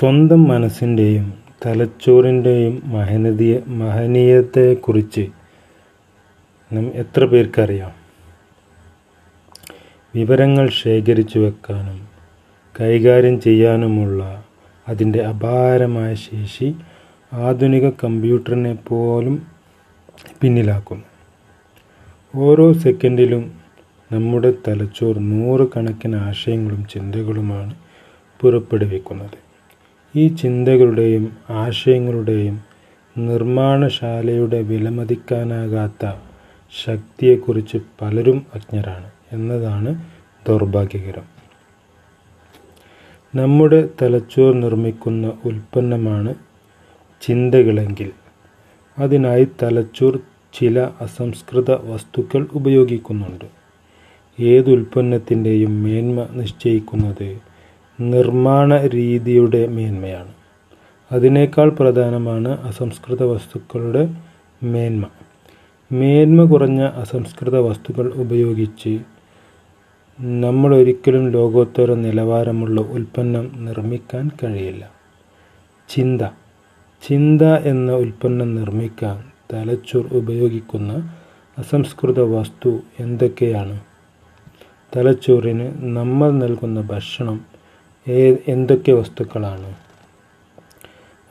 സ്വന്തം മനസ്സിന്റെയും തലച്ചോറിന്റെയും മഹനീയ മഹനീയത്തെക്കുറിച്ച് നാം എത്ര പേർക്കറിയാം? വിവരങ്ങൾ ശേഖരിച്ചു വെക്കാനും കൈകാര്യം ചെയ്യാനുമുള്ള അതിന്റെ അപാരമായ ശേഷി ആധുനിക കമ്പ്യൂട്ടറിനെ പോലും പിന്നിലാക്കുന്നു. ഓരോ സെക്കൻഡിലും നമ്മുടെ തലച്ചോർ നൂറുകണക്കിന് ആശയങ്ങളും ചിന്തകളുമാണ് പുറപ്പെടുവിക്കുന്നത്. ഈ ചിന്തകളുടെയും ആശയങ്ങളുടെയും നിർമ്മാണശാലയുടെ വിലമതിക്കാനാകാത്ത ശക്തിയെക്കുറിച്ച് പലരും അജ്ഞരാണ് എന്നതാണ് ദൗർഭാഗ്യകരം. നമ്മുടെ തലച്ചോർ നിർമ്മിക്കുന്ന ഉൽപ്പന്നമാണ് ചിന്തകളെങ്കിൽ അതിനായി തലച്ചോർ ചില അസംസ്കൃത വസ്തുക്കൾ ഉപയോഗിക്കുന്നുണ്ട്. ഏതുൽപ്പന്നത്തിന്റെയും മേന്മ നിശ്ചയിക്കുന്നത് നിർമ്മാണ രീതിയുടെ മേന്മയാണ്. അതിനേക്കാൾ പ്രധാനമാണ് അസംസ്കൃത വസ്തുക്കളുടെ മേന്മ. മേന്മ കുറഞ്ഞ അസംസ്കൃത വസ്തുക്കൾ ഉപയോഗിച്ച് നമ്മൾ ഒരിക്കലും ലോകോത്തര നിലവാരമുള്ള ഉൽപ്പന്നം നിർമ്മിക്കാൻ കഴിയില്ല. ചിന്ത. ചിന്ത എന്ന ഉൽപ്പന്നം നിർമ്മിക്കാൻ തലച്ചോർ ഉപയോഗിക്കുന്ന അസംസ്കൃത വസ്തു എന്തൊക്കെയാണ്? തലച്ചോറിന് നമ്മൾ നൽകുന്ന ഭക്ഷണം എന്തൊക്കെ വസ്തുക്കളാണ്?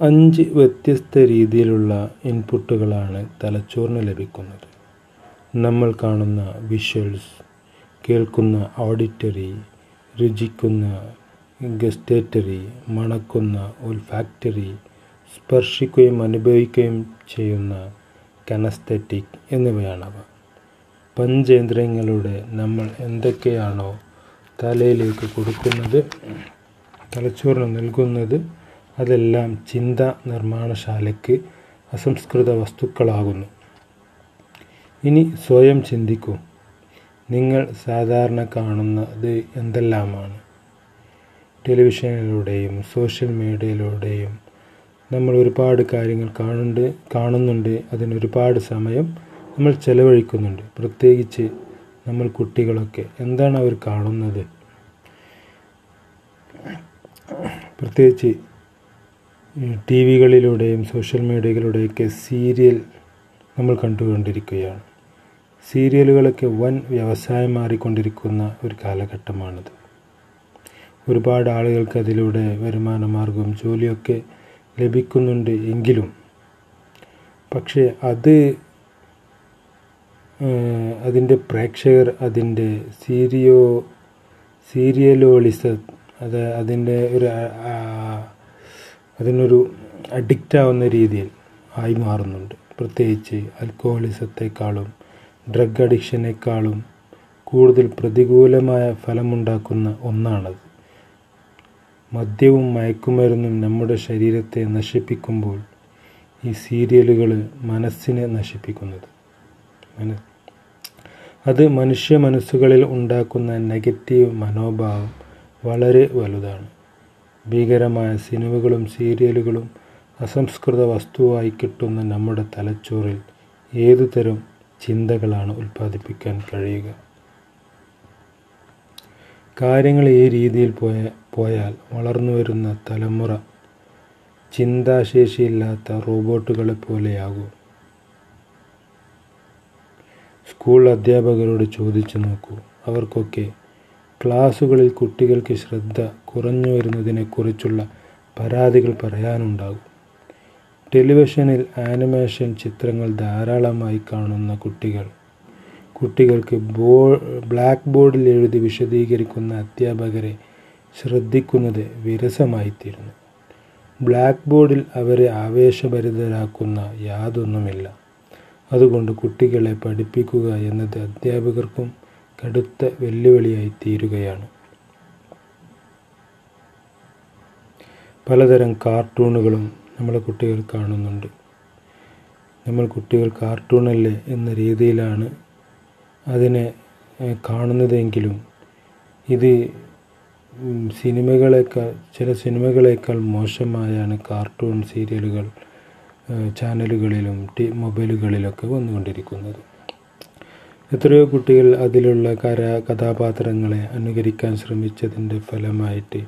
അഞ്ച് വ്യത്യസ്ത രീതിയിലുള്ള ഇൻപുട്ടുകളാണ് തലച്ചോറിന് ലഭിക്കുന്നത്. നമ്മൾ കാണുന്ന വിഷ്വൽസ് കേൾക്കുന്ന ഓഡിറ്ററി രുചിക്കുന്ന ഗസ്റ്റേറ്ററി മണക്കുന്ന ഉൽഫാക്ടറി സ്പർശിക്കുകയും അനുഭവിക്കുകയും ചെയ്യുന്ന കനസ്തറ്റിക് എന്നിവയാണവ. പഞ്ചേന്ദ്രിയങ്ങളുടെ നമ്മൾ എന്തൊക്കെയാണോ തലയിലേക്ക് കൊടുക്കുന്നത് തലച്ചോറിന് നൽകുന്നത് അതെല്ലാം ചിന്ത നിർമ്മാണശാലയ്ക്ക് അസംസ്കൃത വസ്തുക്കളാകുന്നു. ഇനി സ്വയം ചിന്തിക്കൂ. നിങ്ങൾ സാധാരണ കാണുന്നത് എന്തെല്ലാമാണ്? ടെലിവിഷനിലൂടെയും സോഷ്യൽ മീഡിയയിലൂടെയും നമ്മൾ ഒരുപാട് കാര്യങ്ങൾ കാണുന്നുണ്ട്. കാണുന്നുണ്ട് അതിനൊരുപാട് സമയം നമ്മൾ ചെലവഴിക്കുന്നുണ്ട്. പ്രത്യേകിച്ച് നമ്മൾ കുട്ടികളൊക്കെ. എന്താണ് അവർ കാണുന്നത്? പ്രത്യേകിച്ച് ടി വികളിലൂടെയും സോഷ്യൽ മീഡിയകളിലൂടെയൊക്കെ സീരിയൽ നമ്മൾ കണ്ടുകൊണ്ടിരിക്കുകയാണ്. സീരിയലുകളൊക്കെ വൻ വ്യവസായം മാറിക്കൊണ്ടിരിക്കുന്ന ഒരു കാലഘട്ടമാണിത്. ഒരുപാട് ആളുകൾക്ക് അതിലൂടെ വരുമാന മാർഗവും ജോലിയൊക്കെ ലഭിക്കുന്നുണ്ട് എങ്കിലും പക്ഷേ അത് അതിന്റെ പ്രേക്ഷകർ അതിന്റെ സീരിയോ സീരിയലോളിസ അത് അതിന്റെ ഒരു അതിനൊരു അഡിക്റ്റ് ആവുന്ന രീതിയിൽ ആയി മാറുന്നുണ്ട്. പ്രത്യേകിച്ച് അൽക്കോഹോളിസത്തെക്കാളും ഡ്രഗ് അഡിക്ഷനേക്കാളും കൂടുതൽ പ്രതികൂലമായ ഫലമുണ്ടാക്കുന്ന ഒന്നാണത്. മദ്യവും മയക്കുമരുന്നും നമ്മുടെ ശരീരത്തെ നശിപ്പിക്കുമ്പോൾ ഈ സീരിയലുകൾ മനസ്സിനെ നശിപ്പിക്കുന്നത്. അത് മനുഷ്യ മനസ്സുകളിൽ ഉണ്ടാക്കുന്ന നെഗറ്റീവ് മനോഭാവം വളരെ വലുതാണ്. ഭീകരമായ സിനിമകളും സീരിയലുകളും അസംസ്കൃത വസ്തുവായി കിട്ടുന്ന നമ്മുടെ തലച്ചോറിൽ ഏതുതരം ചിന്തകളാണ് ഉൽപ്പാദിപ്പിക്കാൻ കഴിയുക? കാര്യങ്ങൾ ഈ രീതിയിൽ പോയ പോയാൽ വളർന്നു വരുന്ന തലമുറ ചിന്താശേഷിയില്ലാത്ത റോബോട്ടുകളെ പോലെയാകും. സ്കൂൾ അധ്യാപകരോട് ചോദിച്ചു നോക്കൂ. അവർക്കൊക്കെ ക്ലാസ്സുകളിൽ കുട്ടികൾക്ക് ശ്രദ്ധ കുറഞ്ഞു വരുന്നതിനെക്കുറിച്ചുള്ള പരാതികൾ പറയാനുണ്ടാകും. ടെലിവിഷനിൽ ആനിമേഷൻ ചിത്രങ്ങൾ ധാരാളമായി കാണുന്ന കുട്ടികൾ കുട്ടികൾക്ക് ബോ ബ്ലാക്ക് ബോർഡിൽ എഴുതി വിശദീകരിക്കുന്ന അധ്യാപകരെ ശ്രദ്ധിക്കുന്നത് വിരസമായിത്തീരുന്നു. ബ്ലാക്ക് ബോർഡിൽ അവരെ ആവേശഭരിതരാക്കുന്ന യാതൊന്നുമില്ല. അതുകൊണ്ട് കുട്ടികളെ പഠിപ്പിക്കുക എന്നത് അധ്യാപകർക്കും കടുത്ത വെല്ലുവിളിയായി തീരുകയാണ് പലതരം കാർട്ടൂണുകളും നമ്മളെ കുട്ടികൾ കാണുന്നുണ്ട്. നമ്മൾ കുട്ടികൾ കാർട്ടൂണല്ലേ എന്ന രീതിയിലാണ് അതിനെ കാണുന്നതെങ്കിലും ഇത് സിനിമകളേക്കാൾ ചില സിനിമകളേക്കാൾ മോശമായാണ് കാർട്ടൂൺ സീരിയലുകൾ ചാനലുകളിലും മൊബൈലുകളിലൊക്കെ വന്നുകൊണ്ടിരിക്കുന്നത്. എത്രയോ കുട്ടികൾ അതിലുള്ള കര കഥാപാത്രങ്ങളെ അനുകരിക്കാൻ ശ്രമിച്ചതിന്റെ ഫലമായിട്ട്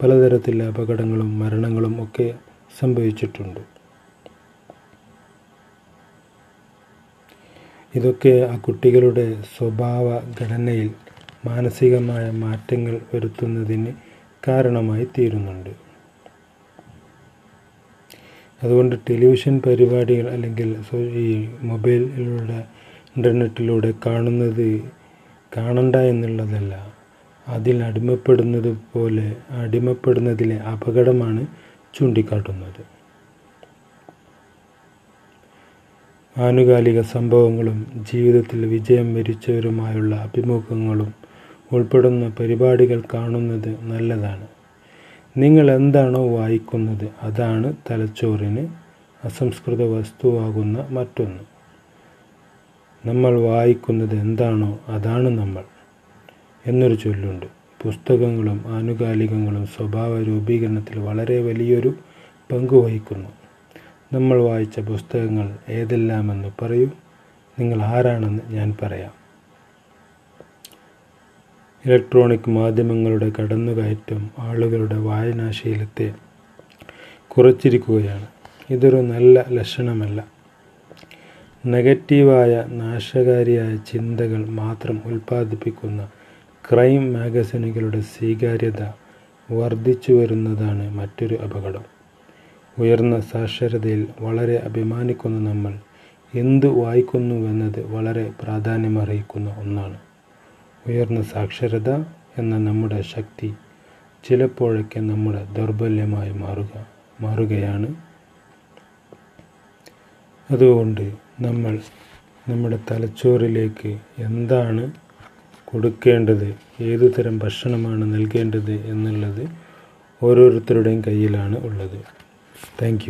പലതരത്തിലുള്ള അപകടങ്ങളും മരണങ്ങളും ഒക്കെ സംഭവിച്ചിട്ടുണ്ട്. ഇതൊക്കെ ആ കുട്ടികളുടെ സ്വഭാവ ഘടനയിൽ മാനസികമായ മാറ്റങ്ങൾ വരുത്തുന്നതിന് കാരണമായി തീരുന്നുണ്ട്. അതുകൊണ്ട് ടെലിവിഷൻ പരിപാടികൾ അല്ലെങ്കിൽ ഈ മൊബൈലിലൂടെ ഇന്റർനെറ്റിലൂടെ കാണുന്നത് കാണണ്ട എന്നുള്ളതല്ല. അതിൽ അടിമപ്പെടുന്നത് പോലെ അടിമപ്പെടുന്നതിലെ അപകടമാണ് ചൂണ്ടിക്കാട്ടുന്നത്. ആനുകാലിക സംഭവങ്ങളും ജീവിതത്തിൽ വിജയം വരിച്ചവരുമായുള്ള അഭിമുഖങ്ങളും ഉൾപ്പെടുന്ന പരിപാടികൾ കാണുന്നത് നല്ലതാണ്. നിങ്ങൾ എന്താണോ വായിക്കുന്നത് അതാണ് തലച്ചോറിന് അസംസ്കൃത വസ്തുവാകുന്ന മറ്റൊന്ന്. നമ്മൾ വായിക്കുന്നത് എന്താണോ അതാണ് നമ്മൾ എന്നൊരു ചൊല്ലുണ്ട്. പുസ്തകങ്ങളും ആനുകാലികങ്ങളും സ്വഭാവ രൂപീകരണത്തിൽ വളരെ വലിയൊരു പങ്ക് വഹിക്കുന്നു. നമ്മൾ വായിച്ച പുസ്തകങ്ങൾ ഏതെല്ലാമെന്ന് പറയൂ. നിങ്ങൾ ആരാണെന്ന് ഞാൻ പറയാം. ഇലക്ട്രോണിക് മാധ്യമങ്ങളുടെ കടന്നുകയറ്റം ആളുകളുടെ വായനാശീലത്തെ കുറച്ചിരിക്കുകയാണ്. ഇതൊരു നല്ല ലക്ഷണമല്ല. നെഗറ്റീവായ നാശകാരിയായ ചിന്തകൾ മാത്രം ഉൽപ്പാദിപ്പിക്കുന്ന ക്രൈം മാഗസിനുകളുടെ സ്വീകാര്യത വർദ്ധിച്ചു വരുന്നതാണ് മറ്റൊരു അപകടം. ഉയർന്ന സാക്ഷരതയിൽ വളരെ അഭിമാനിക്കുന്ന നമ്മൾ എന്തു വായിക്കുന്നുവെന്നത് വളരെ പ്രാധാന്യമർഹിക്കുന്ന ഒന്നാണ്. ഉയർന്ന സാക്ഷരത എന്ന നമ്മുടെ ശക്തി ചിലപ്പോഴൊക്കെ നമ്മുടെ ദൗർബല്യമായി മാറുക മാറുകയാണ് അതുകൊണ്ട് നമ്മൾ നമ്മുടെ തലച്ചോറിലേക്ക് എന്താണ് കൊടുക്കേണ്ടത് ഏതു തരം ഭക്ഷണമാണ് നൽകേണ്ടത് എന്നുള്ളത് ഓരോരുത്തരുടെയും കയ്യിലാണ് ഉള്ളത്. താങ്ക്